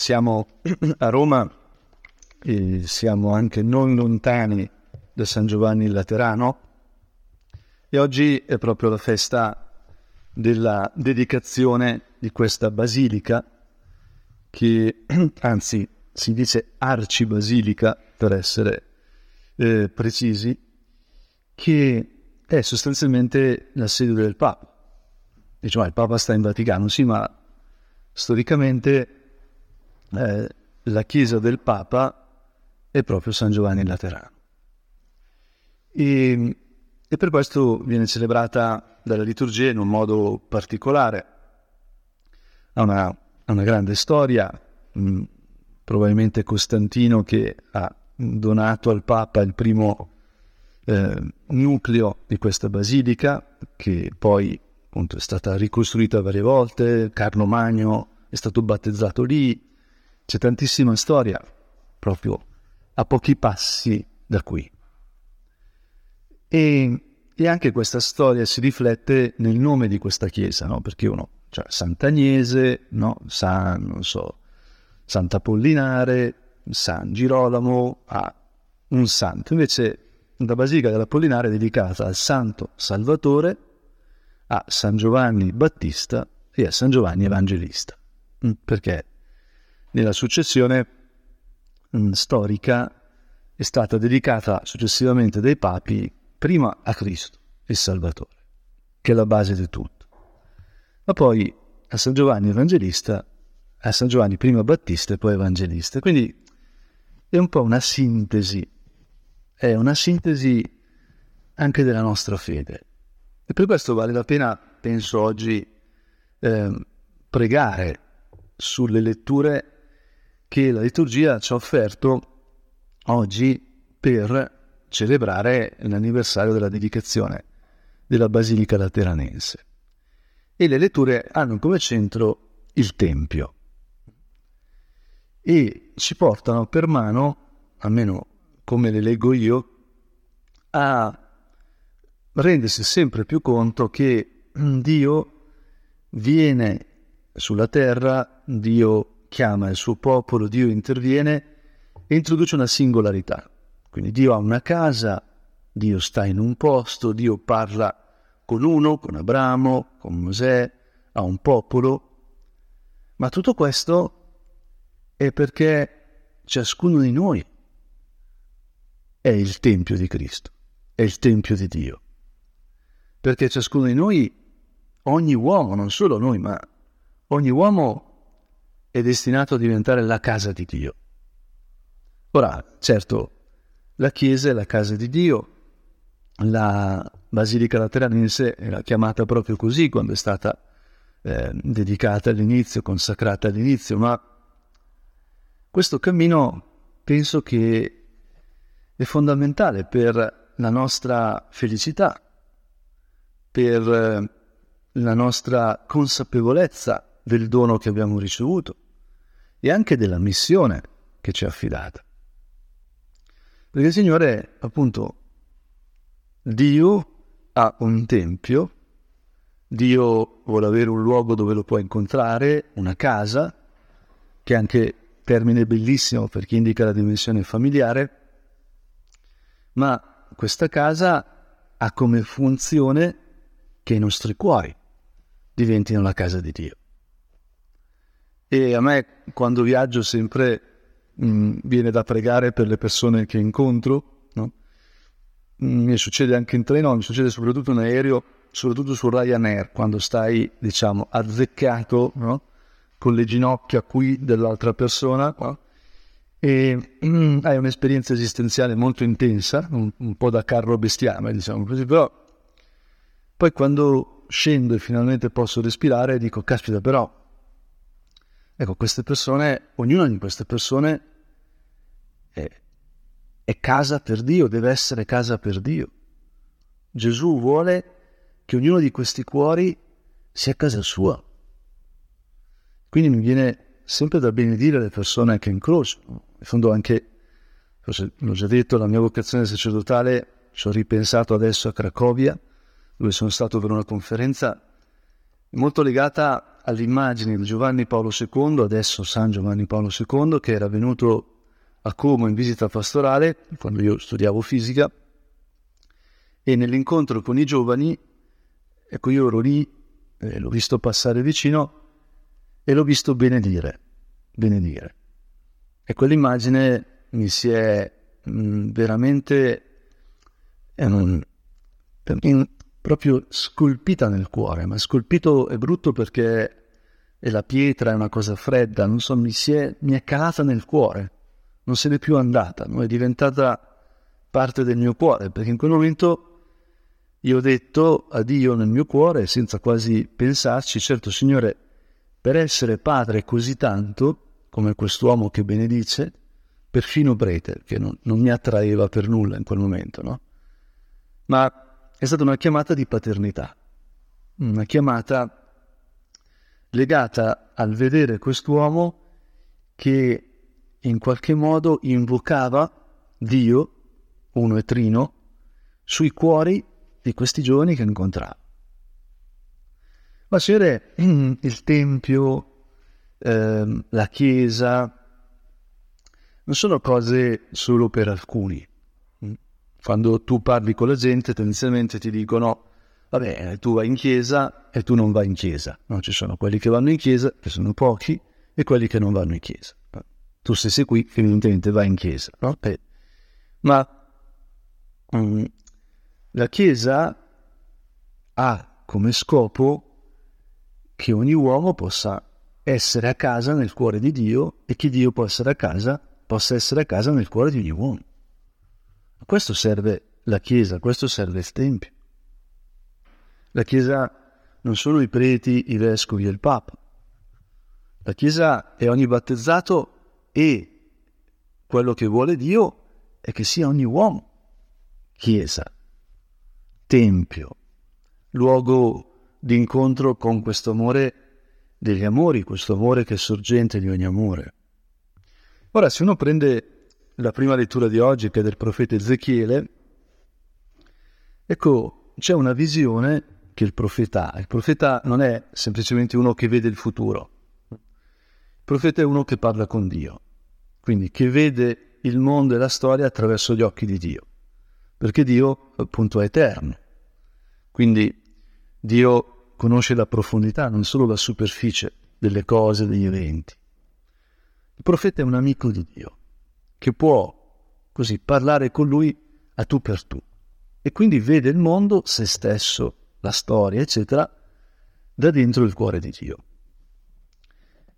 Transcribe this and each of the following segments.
Siamo a Roma e siamo anche non lontani da San Giovanni Laterano e oggi è proprio la festa della dedicazione di questa basilica che anzi si dice arcibasilica per essere eh, precisi che è sostanzialmente la sede del Papa. Diciamo, il Papa sta in Vaticano, sì, ma storicamente eh, la chiesa del Papa è proprio San Giovanni Laterano. E, e per questo viene celebrata dalla liturgia in un modo particolare. Ha una, ha una grande storia, mm, probabilmente Costantino che ha donato al Papa il primo eh, nucleo di questa basilica, che poi appunto, è stata ricostruita varie volte, Carlo Magno è stato battezzato lì, c'è tantissima storia proprio a pochi passi da qui. E, e anche questa storia si riflette nel nome di questa chiesa, no? Perché uno, cioè Sant'Agnese, no? San, non so, Sant'Apollinare, San Girolamo, ha un santo. Invece la Basilica dell'Apollinare è dedicata al Santo Salvatore, a San Giovanni Battista e a San Giovanni Evangelista. Mm, perché nella successione mh, storica è stata dedicata successivamente dai papi prima a Cristo, il Salvatore, che è la base di tutto, ma poi a San Giovanni Evangelista, a San Giovanni prima Battista e poi Evangelista. Quindi è un po' una sintesi, è una sintesi anche della nostra fede. E per questo vale la pena, penso oggi, eh, pregare sulle letture che la liturgia ci ha offerto oggi per celebrare l'anniversario della dedicazione della Basilica Lateranense. E le letture hanno come centro il Tempio e ci portano per mano, almeno come le leggo io, a rendersi sempre più conto che Dio viene sulla terra, Dio chiama il suo popolo, Dio interviene e introduce una singolarità. Quindi Dio ha una casa, Dio sta in un posto, Dio parla con uno, con Abramo, con Mosè, ha un popolo, ma tutto questo è perché ciascuno di noi è il Tempio di Cristo, è il Tempio di Dio. Perché ciascuno di noi, ogni uomo, non solo noi, ma ogni uomo è destinato a diventare la casa di Dio. Ora, certo, la Chiesa è la casa di Dio, la Basilica Lateranense era chiamata proprio così quando è stata eh, dedicata all'inizio, consacrata all'inizio, ma questo cammino penso che è fondamentale per la nostra felicità, per eh, la nostra consapevolezza del dono che abbiamo ricevuto e anche della missione che ci è affidata. Perché il Signore, appunto, Dio ha un tempio, Dio vuole avere un luogo dove lo può incontrare, una casa, che è anche termine bellissimo perché indica la dimensione familiare, ma questa casa ha come funzione che i nostri cuori diventino la casa di Dio. E a me quando viaggio sempre mh, mm, viene da pregare per le persone che incontro, no? Mm, mi succede anche in treno, mi succede soprattutto in aereo, soprattutto su Ryanair, quando stai, diciamo, azzeccato no? con le ginocchia qui dell'altra persona, no? e mm, hai un'esperienza esistenziale molto intensa, un, un, po' da carro bestiame, diciamo così, però poi quando scendo e finalmente posso respirare dico, caspita, però Ecco, queste persone, ognuna di queste persone è, è casa per Dio, deve essere casa per Dio. Gesù vuole che ognuno di questi cuori sia casa sua. Quindi mi viene sempre da benedire le persone che incrocio. In fondo anche, l'ho già detto, la mia vocazione sacerdotale ci ho ripensato adesso a Cracovia, dove sono stato per una conferenza molto legata all'immagine di Giovanni Paolo II, adesso San Giovanni Paolo II, che era venuto a Como in visita pastorale, quando io studiavo fisica, e nell'incontro con i giovani, ecco io ero lì, eh, l'ho visto passare vicino e l'ho visto benedire, benedire. E quell'immagine mi si è mh, mm, veramente eh, non, proprio scolpita nel cuore, ma scolpito è brutto perché è la pietra, è una cosa fredda, non so, mi, è, mi è calata nel cuore, non se n'è più andata, no? è diventata parte del mio cuore, perché in quel momento io ho detto a Dio nel mio cuore, senza quasi pensarci, certo Signore, per essere padre così tanto, come quest'uomo che benedice, perfino prete, che non, non mi attraeva per nulla in quel momento, no? Ma è stata una chiamata di paternità, una chiamata legata al vedere quest'uomo che in qualche modo invocava Dio, uno e trino, sui cuori di questi giovani che incontrava. Ma c'era il Tempio, eh, la Chiesa, non sono cose solo per alcuni. Quando tu parli con la gente, tendenzialmente ti dicono, vabbè, tu vai in chiesa e tu non vai in chiesa. No, ci sono quelli che vanno in chiesa, che sono pochi, e quelli che non vanno in chiesa. Tu se sei qui, evidentemente vai in chiesa. No? Eh, ma um, la chiesa ha come scopo che ogni uomo possa essere a casa nel cuore di Dio e che Dio possa essere a casa, possa essere a casa nel cuore di ogni uomo. A questo serve la Chiesa, a questo serve il Tempio. La Chiesa non sono i preti, i vescovi e il Papa. La Chiesa è ogni battezzato e quello che vuole Dio è che sia ogni uomo Chiesa, Tempio, luogo di incontro con questo amore degli amori, questo amore che è sorgente di ogni amore. Ora, se uno prende la prima lettura di oggi, che è del profeta Ezechiele, ecco, c'è una visione che il profeta ha. Il profeta non è semplicemente uno che vede il futuro, il profeta è uno che parla con Dio, quindi che vede il mondo e la storia attraverso gli occhi di Dio, perché Dio appunto è eterno. Quindi Dio conosce la profondità, non solo la superficie delle cose, degli eventi. Il profeta è un amico di Dio che può così parlare con lui a tu per tu. E quindi vede il mondo, se stesso, la storia, eccetera, da dentro il cuore di Dio.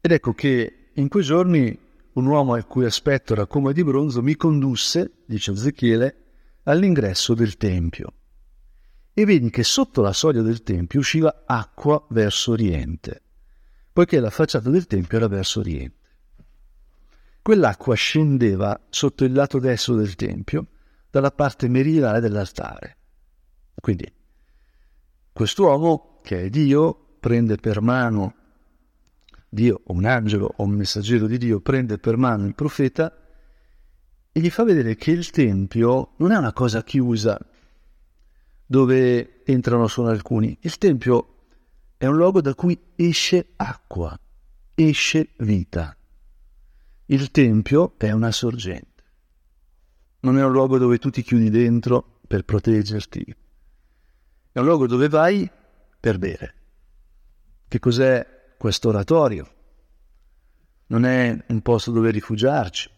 Ed ecco che in quei giorni un uomo al cui aspetto era come di bronzo mi condusse, dice Ezechiele, all'ingresso del Tempio. E vedi che sotto la soglia del Tempio usciva acqua verso oriente, poiché la facciata del Tempio era verso oriente. Quell'acqua scendeva sotto il lato destro del Tempio, dalla parte meridionale dell'altare. Quindi quest'uomo, che è Dio, prende per mano Dio, o un angelo o un messaggero di Dio, prende per mano il profeta e gli fa vedere che il Tempio non è una cosa chiusa dove entrano solo alcuni. Il Tempio è un luogo da cui esce acqua, esce vita. Il Tempio è una sorgente. Non è un luogo dove tu ti chiudi dentro per proteggerti. È un luogo dove vai per bere. Che cos'è questo oratorio? Non è un posto dove rifugiarci,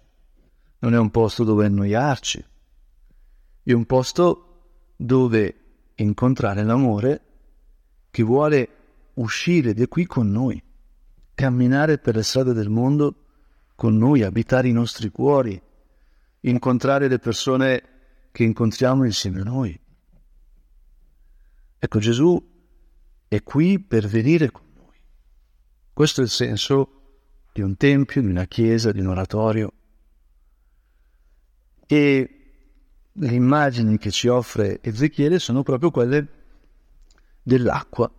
non è un posto dove annoiarci, è un posto dove incontrare l'amore che vuole uscire di qui con noi, camminare per le strade del mondo con noi, abitare i nostri cuori, incontrare le persone che incontriamo insieme a noi. Ecco, Gesù è qui per venire con noi. Questo è il senso di un tempio, di una chiesa, di un oratorio. E le immagini che ci offre Ezechiele sono proprio quelle dell'acqua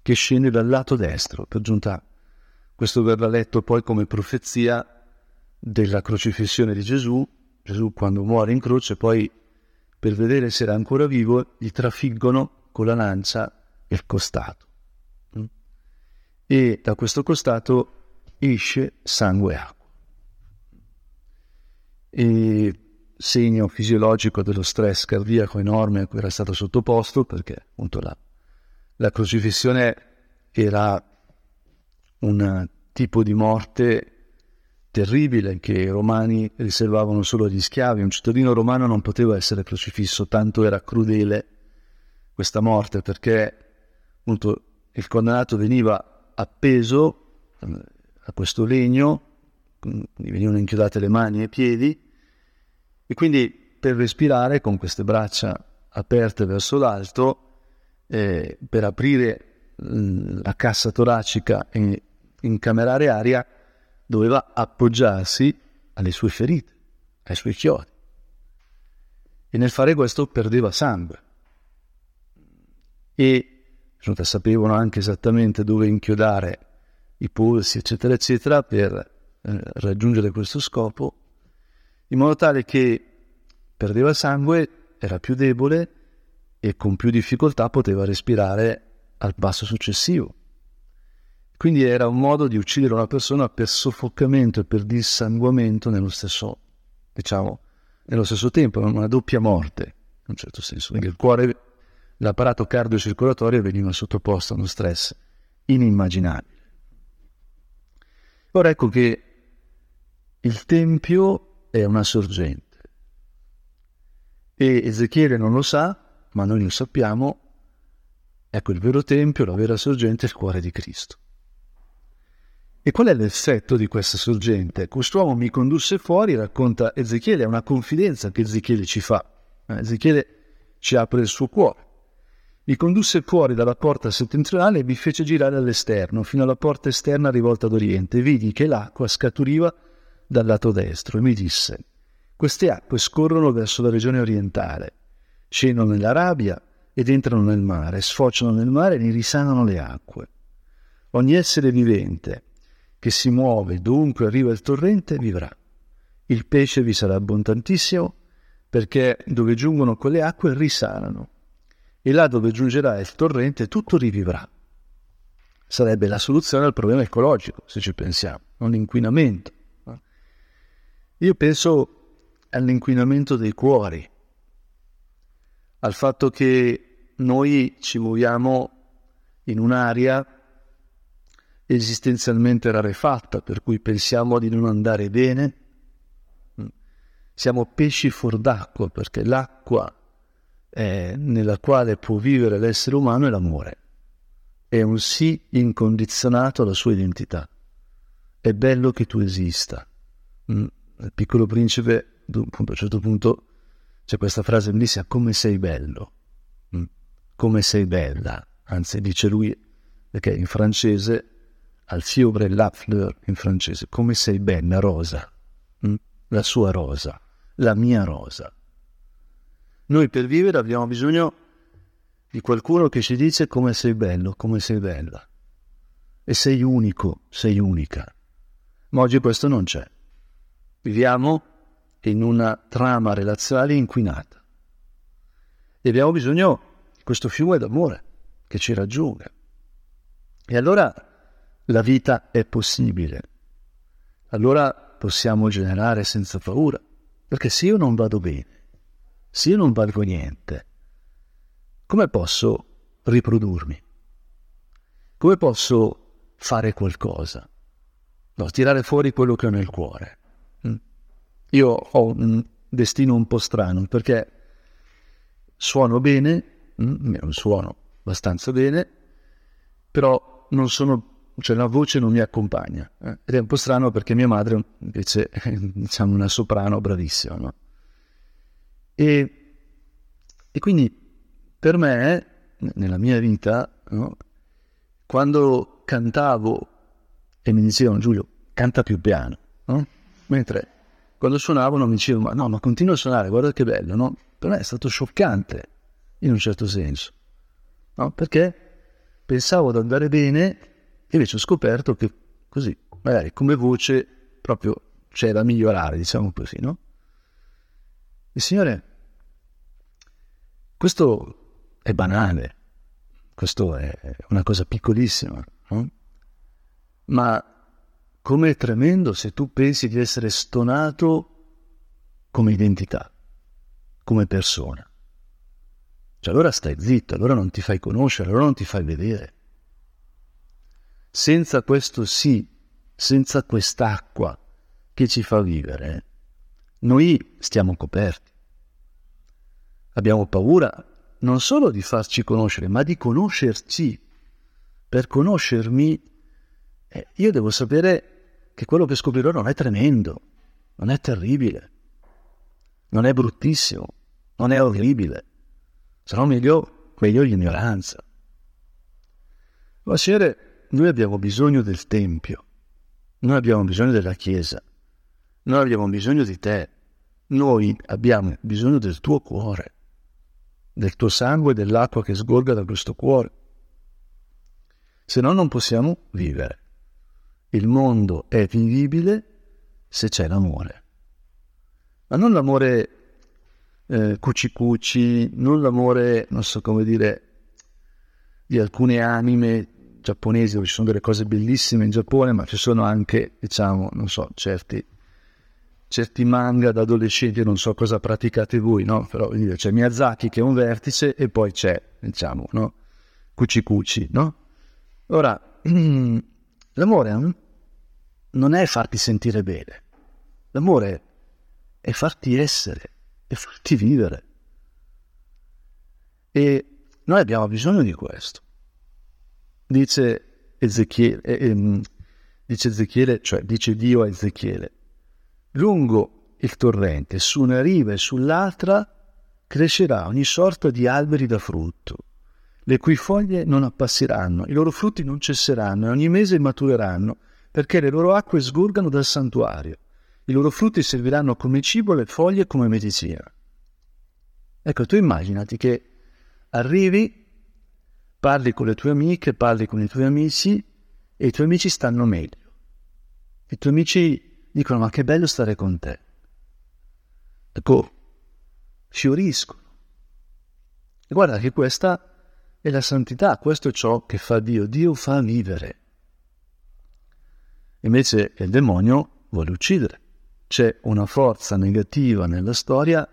che scende dal lato destro, per giunta questo verrà letto poi come profezia della crocifissione di Gesù. Gesù quando muore in croce poi per vedere se era ancora vivo gli trafiggono con la lancia il costato. Mm? e da questo costato esce sangue e acqua. E segno fisiologico dello stress cardiaco enorme a cui era stato sottoposto, perché appunto la, la crocifissione era un tipo di morte terribile che i romani riservavano solo agli schiavi. Un cittadino romano non poteva essere crocifisso, tanto era crudele questa morte, perché appunto il condannato veniva appeso eh, a questo legno, gli venivano inchiodate le mani e i piedi, e quindi per respirare con queste braccia aperte verso l'alto, eh, per aprire mm, la cassa toracica e incamerare aria, doveva appoggiarsi alle sue ferite, ai suoi chiodi. E nel fare questo perdeva sangue. E sapevano anche esattamente dove inchiodare i polsi, eccetera, eccetera, per eh, raggiungere questo scopo, in modo tale che perdeva sangue, era più debole e con più difficoltà poteva respirare al passo successivo. Quindi era un modo di uccidere una persona per soffocamento e per dissanguamento nello stesso, diciamo, nello stesso tempo, una doppia morte, in un certo senso. Quindi il cuore, l'apparato cardiocircolatorio veniva sottoposto a uno stress inimmaginabile. Ora ecco che il Tempio è una sorgente e Ezechiele non lo sa, ma noi lo sappiamo, ecco il vero Tempio, la vera sorgente è il cuore di Cristo. E qual è l'effetto di questa sorgente? Quest'uomo mi condusse fuori, racconta Ezechiele, è una confidenza che Ezechiele ci fa. Eh, Ezechiele ci apre il suo cuore. Mi condusse fuori dalla porta settentrionale e mi fece girare all'esterno, fino alla porta esterna rivolta ad oriente. Vidi che l'acqua scaturiva dal lato destro e mi disse, queste acque scorrono verso la regione orientale, scendono nell'Arabia ed entrano nel mare, sfociano nel mare e ne risanano le acque. Ogni essere vivente che si muove dovunque arriva il torrente vivrà. Il pesce vi sarà abbondantissimo perché dove giungono quelle acque risanano e là dove giungerà il torrente tutto rivivrà. Sarebbe la soluzione al problema ecologico, se ci pensiamo, non l'inquinamento. Io penso all'inquinamento dei cuori, al fatto che noi ci muoviamo in un'area esistenzialmente rarefatta, per cui pensiamo di non andare bene. Mm. Siamo pesci fuor d'acqua, perché l'acqua eh, nella quale può vivere l'essere umano è l'amore. È un sì incondizionato alla sua identità. È bello che tu esista. Mm. Il piccolo principe, a un certo punto, c'è questa frase bellissima, come sei bello, mm. come sei bella. Anzi, dice lui, perché in francese al fiore la fleur in francese, come sei bella rosa, mm? la sua rosa, la mia rosa. Noi per vivere abbiamo bisogno di qualcuno che ci dice come sei bello, come sei bella. E sei unico, sei unica. Ma oggi questo non c'è. Viviamo in una trama relazionale inquinata. E abbiamo bisogno di questo fiume d'amore che ci raggiunga. E allora la vita è possibile. Allora possiamo generare senza paura, perché se io non vado bene, se io non valgo niente, come posso riprodurmi? Come posso fare qualcosa? No, tirare fuori quello che ho nel cuore. Mm? Io ho un destino un po' strano perché suono bene, mm, suono abbastanza bene, però non sono cioè la voce non mi accompagna. Eh? Ed è un po' strano perché mia madre invece è diciamo, una soprano bravissima. No? E, e, quindi per me, nella mia vita, no? quando cantavo e mi dicevano Giulio, canta più piano, no? mentre quando suonavano mi dicevano ma no, ma continua a suonare, guarda che bello? Per me è stato scioccante, in un certo senso, perché pensavo ad andare bene invece ho scoperto che così, magari come voce, proprio c'è da migliorare, diciamo così, no? Il Signore, questo è banale, questo è una cosa piccolissima, no? Ma com'è tremendo se tu pensi di essere stonato come identità, come persona. Cioè allora stai zitto, allora non ti fai conoscere, allora non ti fai vedere. Senza questo sì, senza quest'acqua che ci fa vivere, noi stiamo coperti. Abbiamo paura non solo di farci conoscere, ma di conoscerci. Per conoscermi, eh, io devo sapere che quello che scoprirò non è tremendo, non è terribile, non è bruttissimo, non è orribile, no meglio, meglio l'ignoranza. Buonasera, noi abbiamo bisogno del Tempio, noi abbiamo bisogno della Chiesa, noi abbiamo bisogno di te, noi abbiamo bisogno del tuo cuore, del tuo sangue e dell'acqua che sgorga da questo cuore. Se no non possiamo vivere. Il mondo è vivibile se c'è l'amore ma non l'amore eh, cuci cuci, non l'amore, non so come dire, di alcune anime giapponesi dove ci sono delle cose bellissime in Giappone, ma ci sono anche, diciamo, non so, certi, certi manga da adolescenti, non so cosa praticate voi, no? Però c'è Miyazaki che è un vertice e poi c'è, diciamo, no? Cuci cuci, no? Ora, l'amore non è farti sentire bene, l'amore è farti essere, è farti vivere. E noi abbiamo bisogno di questo. Dice Ezechiele, eh, eh, dice Ezechiele, cioè dice Dio a Ezechiele, lungo il torrente, su una riva e sull'altra, crescerà ogni sorta di alberi da frutto, le cui foglie non appasseranno, i loro frutti non cesseranno e ogni mese matureranno, perché le loro acque sgorgano dal santuario. I loro frutti serviranno come cibo, le foglie come medicina. Ecco, tu immaginati che arrivi, parli con le tue amiche, parli con i tuoi amici e i tuoi amici stanno meglio. I tuoi amici dicono ma che bello stare con te. Ecco, fioriscono. E guarda che questa è la santità, questo è ciò che fa Dio. Dio fa vivere. Invece il demonio vuole uccidere c'è una forza negativa nella storia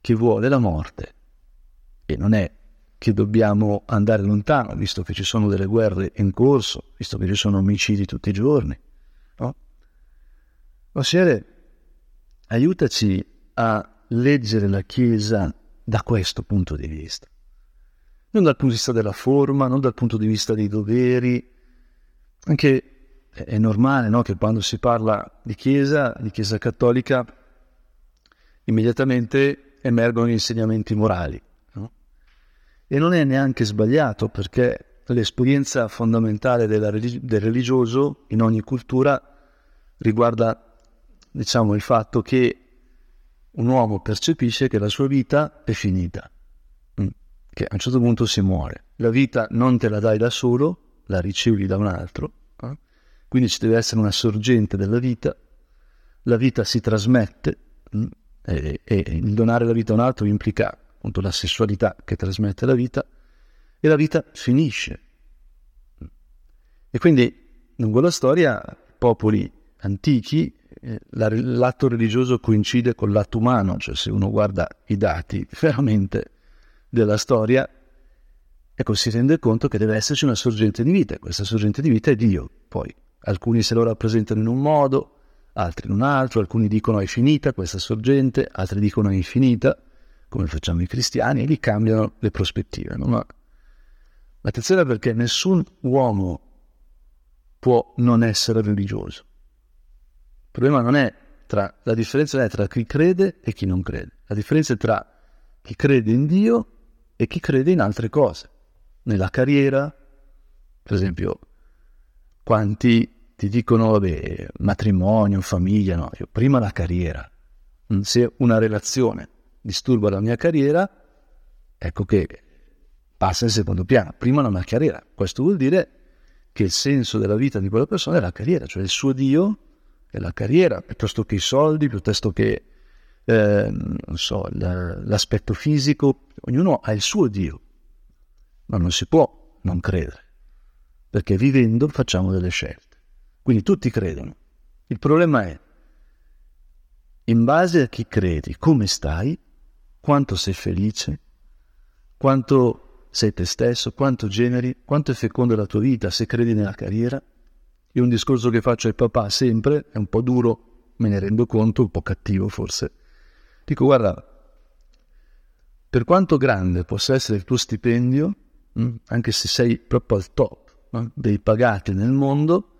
che vuole la morte. E non è che dobbiamo andare lontano, visto che ci sono delle guerre in corso, visto che ci sono omicidi tutti i giorni. No? Ossia, aiutaci a leggere la Chiesa da questo punto di vista. Non dal punto di vista della forma, non dal punto di vista dei doveri, anche è normale no? che quando si parla di Chiesa, di Chiesa cattolica, immediatamente emergono gli insegnamenti morali. E non è neanche sbagliato perché l'esperienza fondamentale religi- del religioso in ogni cultura riguarda diciamo, il fatto che un uomo percepisce che la sua vita è finita, mm, che a un certo punto si muore. La vita non te la dai da solo, la ricevi da un altro quindi ci deve essere una sorgente della vita, la vita si trasmette mm, e, e, il donare la vita a un altro implica appunto la sessualità che trasmette la vita e la vita finisce. E quindi lungo la storia, popoli antichi, eh, la, l'atto religioso coincide con l'atto umano, cioè se uno guarda i dati veramente della storia, ecco si rende conto che deve esserci una sorgente di vita, e questa sorgente di vita è Dio. Poi Alcuni se lo rappresentano in un modo, altri in un altro, alcuni dicono è finita questa sorgente, altri dicono è infinita, come facciamo i cristiani, e lì cambiano le prospettive. No? Ma attenzione perché nessun uomo può non essere religioso. Il problema non è tra, la differenza è tra chi crede e chi non crede. La differenza è tra chi crede in Dio e chi crede in altre cose. Nella carriera, per esempio, quanti ti dicono, vabbè, matrimonio, famiglia, no, io prima la carriera. Se una relazione disturba la mia carriera, ecco che passa in secondo piano, prima la mia carriera. Questo vuol dire che il senso della vita di quella persona è la carriera, cioè il suo Dio è la carriera, piuttosto che i soldi, piuttosto che eh, so, l'aspetto fisico, ognuno ha il suo Dio, ma non si può non credere, perché vivendo facciamo delle scelte. Quindi tutti credono. Il problema è, in base a chi credi, come stai, quanto sei felice, quanto sei te stesso, quanto generi, quanto è feconda la tua vita, se credi nella carriera. È un discorso che faccio ai papà sempre, è un po' duro, me ne rendo conto, un po' cattivo forse. Dico, guarda, per quanto grande possa essere il tuo stipendio, mm, anche se sei proprio al top dei pagati nel mondo,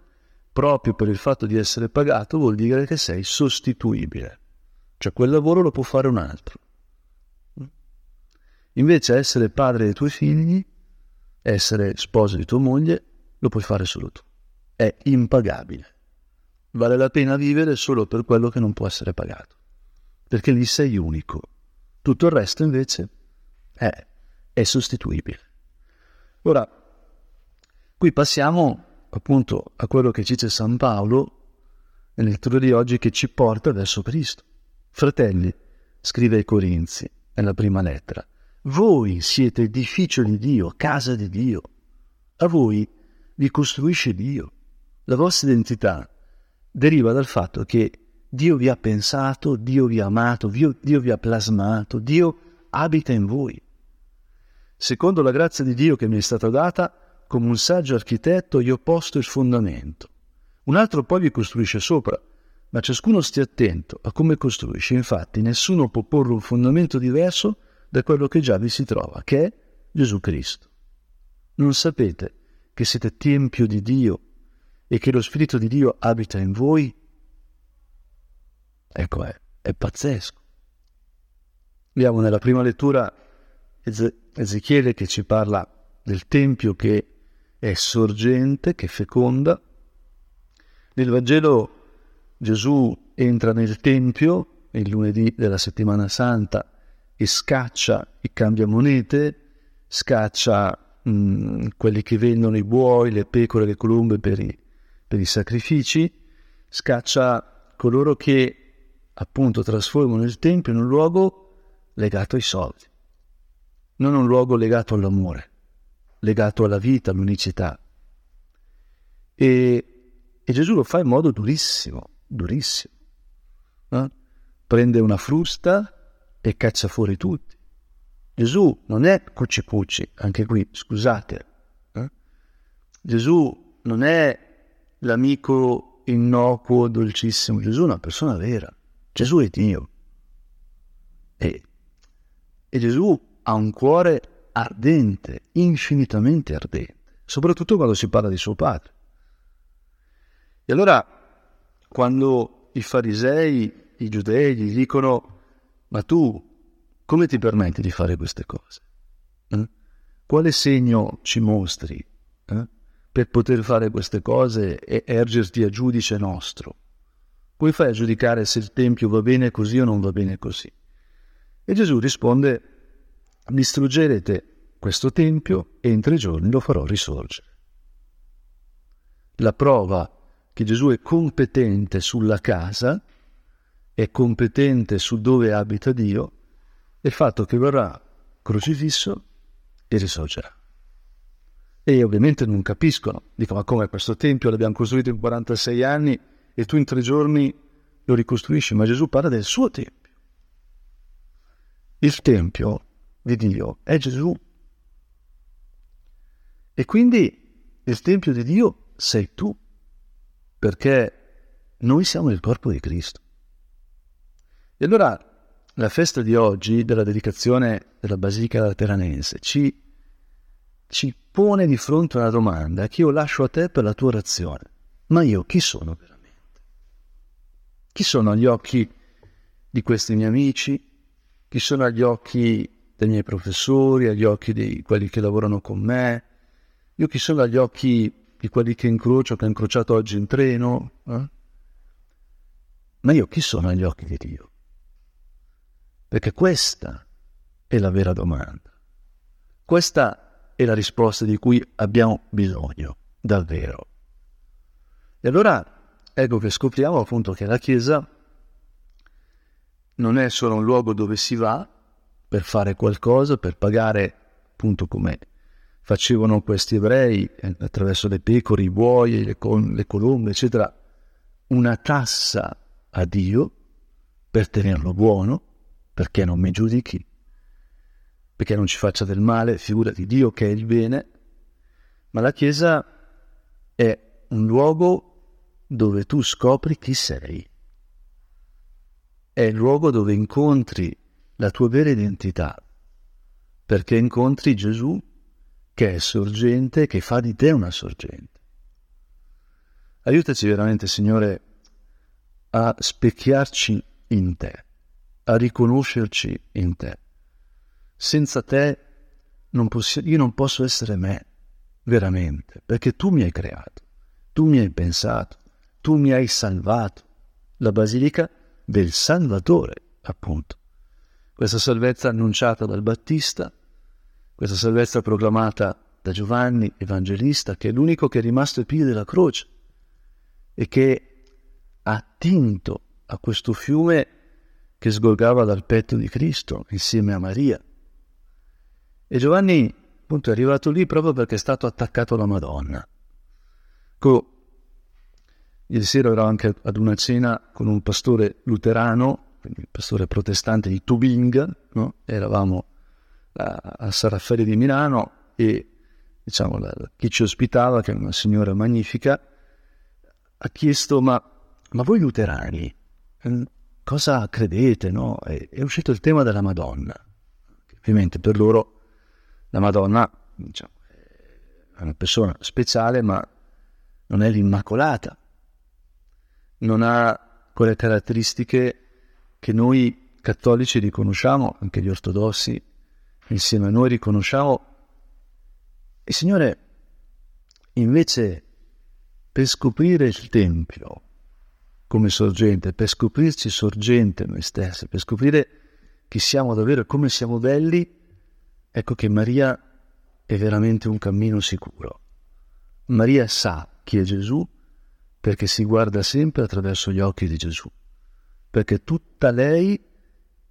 proprio per il fatto di essere pagato vuol dire che sei sostituibile. Cioè quel lavoro lo può fare un altro. Invece essere padre dei tuoi figli, essere sposo di tua moglie, lo puoi fare solo tu. È impagabile. Vale la pena vivere solo per quello che non può essere pagato. Perché lì sei unico. Tutto il resto invece è, è sostituibile. Ora, qui passiamo appunto a quello che dice San Paolo nel lettura di oggi che ci porta verso Cristo. Fratelli, scrive ai Corinzi nella prima lettera, voi siete edificio di Dio, casa di Dio. A voi vi costruisce Dio. La vostra identità deriva dal fatto che Dio vi ha pensato, Dio vi ha amato, Dio, vi ha plasmato, Dio abita in voi. Secondo la grazia di Dio che mi è stata data, come un saggio architetto io ho posto il fondamento. Un altro poi vi costruisce sopra, ma ciascuno stia attento a come costruisce. Infatti nessuno può porre un fondamento diverso da quello che già vi si trova, che è Gesù Cristo. Non sapete che siete tempio di Dio e che lo Spirito di Dio abita in voi? Ecco, è, è pazzesco. Abbiamo nella prima lettura Ezechiele che ci parla del Tempio che è sorgente, che feconda. Nel Vangelo Gesù entra nel Tempio il lunedì della settimana santa e scaccia i cambiamonete, scaccia mh, mm, quelli che vendono i buoi, le pecore, le colombe per i, per i sacrifici, scaccia coloro che appunto trasformano il Tempio in un luogo legato ai soldi, non un luogo legato all'amore, legato alla vita, all'unicità. E, e Gesù lo fa in modo durissimo, durissimo. No? Prende una frusta e caccia fuori tutti. Gesù non è cucci cucci, anche qui, scusate. Eh? Gesù non è l'amico innocuo, dolcissimo, Gesù è una persona vera. Gesù è Dio. E, e Gesù ha un cuore ardente, infinitamente ardente, soprattutto quando si parla di suo padre. E allora, quando i farisei, i giudei gli dicono, ma tu come ti permetti di fare queste cose? Eh? Quale segno ci mostri eh? per poter fare queste cose e ergerti a giudice nostro? Come fai a giudicare se il Tempio va bene così o non va bene così? E Gesù risponde, distruggerete questo Tempio e in tre giorni lo farò risorgere. La prova che Gesù è competente sulla casa, è competente su dove abita Dio, è il fatto che verrà crocifisso e risorgerà. E ovviamente non capiscono, dicono ma come questo Tempio l'abbiamo costruito in 46 anni e tu in tre giorni lo ricostruisci, ma Gesù parla del suo Tempio. Il Tempio di Dio è Gesù. E quindi il Tempio di Dio sei tu, perché noi siamo il corpo di Cristo. E allora la festa di oggi della dedicazione della Basilica Lateranense ci, ci pone di fronte a una domanda che io lascio a te per la tua orazione. Ma io chi sono veramente? Chi sono agli occhi di questi miei amici? Chi sono agli occhi dei miei professori, agli occhi di quelli che lavorano con me? Io chi sono agli occhi di quelli che incrocio, che ho incrociato oggi in treno? Eh? Ma io chi sono agli occhi di Dio? Perché questa è la vera domanda. Questa è la risposta di cui abbiamo bisogno, davvero. E allora ecco che scopriamo appunto che la Chiesa non è solo un luogo dove si va per fare qualcosa, per pagare, appunto come facevano questi ebrei eh, attraverso le pecore, i buoi, le, con, le colombe, eccetera, una tassa a Dio per tenerlo buono, perché non mi giudichi, perché non ci faccia del male, figura di Dio che è il bene, ma la Chiesa è un luogo dove tu scopri chi sei. È il luogo dove incontri la tua vera identità, perché incontri Gesù che è sorgente, che fa di te una sorgente. Aiutaci veramente, Signore, a specchiarci in te, a riconoscerci in te. Senza te non posso, io non posso essere me, veramente, perché tu mi hai creato, tu mi hai pensato, tu mi hai salvato. La Basilica del Salvatore, appunto. Questa salvezza annunciata dal Battista, questa salvezza proclamata da Giovanni Evangelista, che è l'unico che è rimasto ai piedi della croce e che ha attinto a questo fiume che sgorgava dal petto di Cristo insieme a Maria. E Giovanni appunto è arrivato lì proprio perché è stato attaccato alla Madonna. Co- Ieri sera ero anche ad una cena con un pastore luterano, quindi il pastore protestante di Tubinga, no? eravamo a, a San di Milano e diciamo, la, chi ci ospitava, che è una signora magnifica, ha chiesto ma, ma voi luterani eh, cosa credete? No? E, è uscito il tema della Madonna. Ovviamente per loro la Madonna diciamo, è una persona speciale ma non è l'Immacolata non ha quelle caratteristiche che noi cattolici riconosciamo, anche gli ortodossi insieme a noi riconosciamo. Il Signore invece per scoprire il Tempio come sorgente, per scoprirci sorgente noi stessi, per scoprire chi siamo davvero e come siamo belli, ecco che Maria è veramente un cammino sicuro. Maria sa chi è Gesù perché si guarda sempre attraverso gli occhi di Gesù, perché tutta lei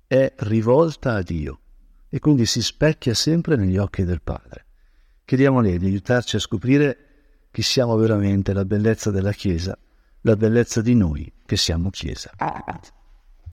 è rivolta a Dio e quindi si specchia sempre negli occhi del Padre. Chiediamo a lei di aiutarci a scoprire chi siamo veramente, la bellezza della Chiesa, la bellezza di noi che siamo Chiesa.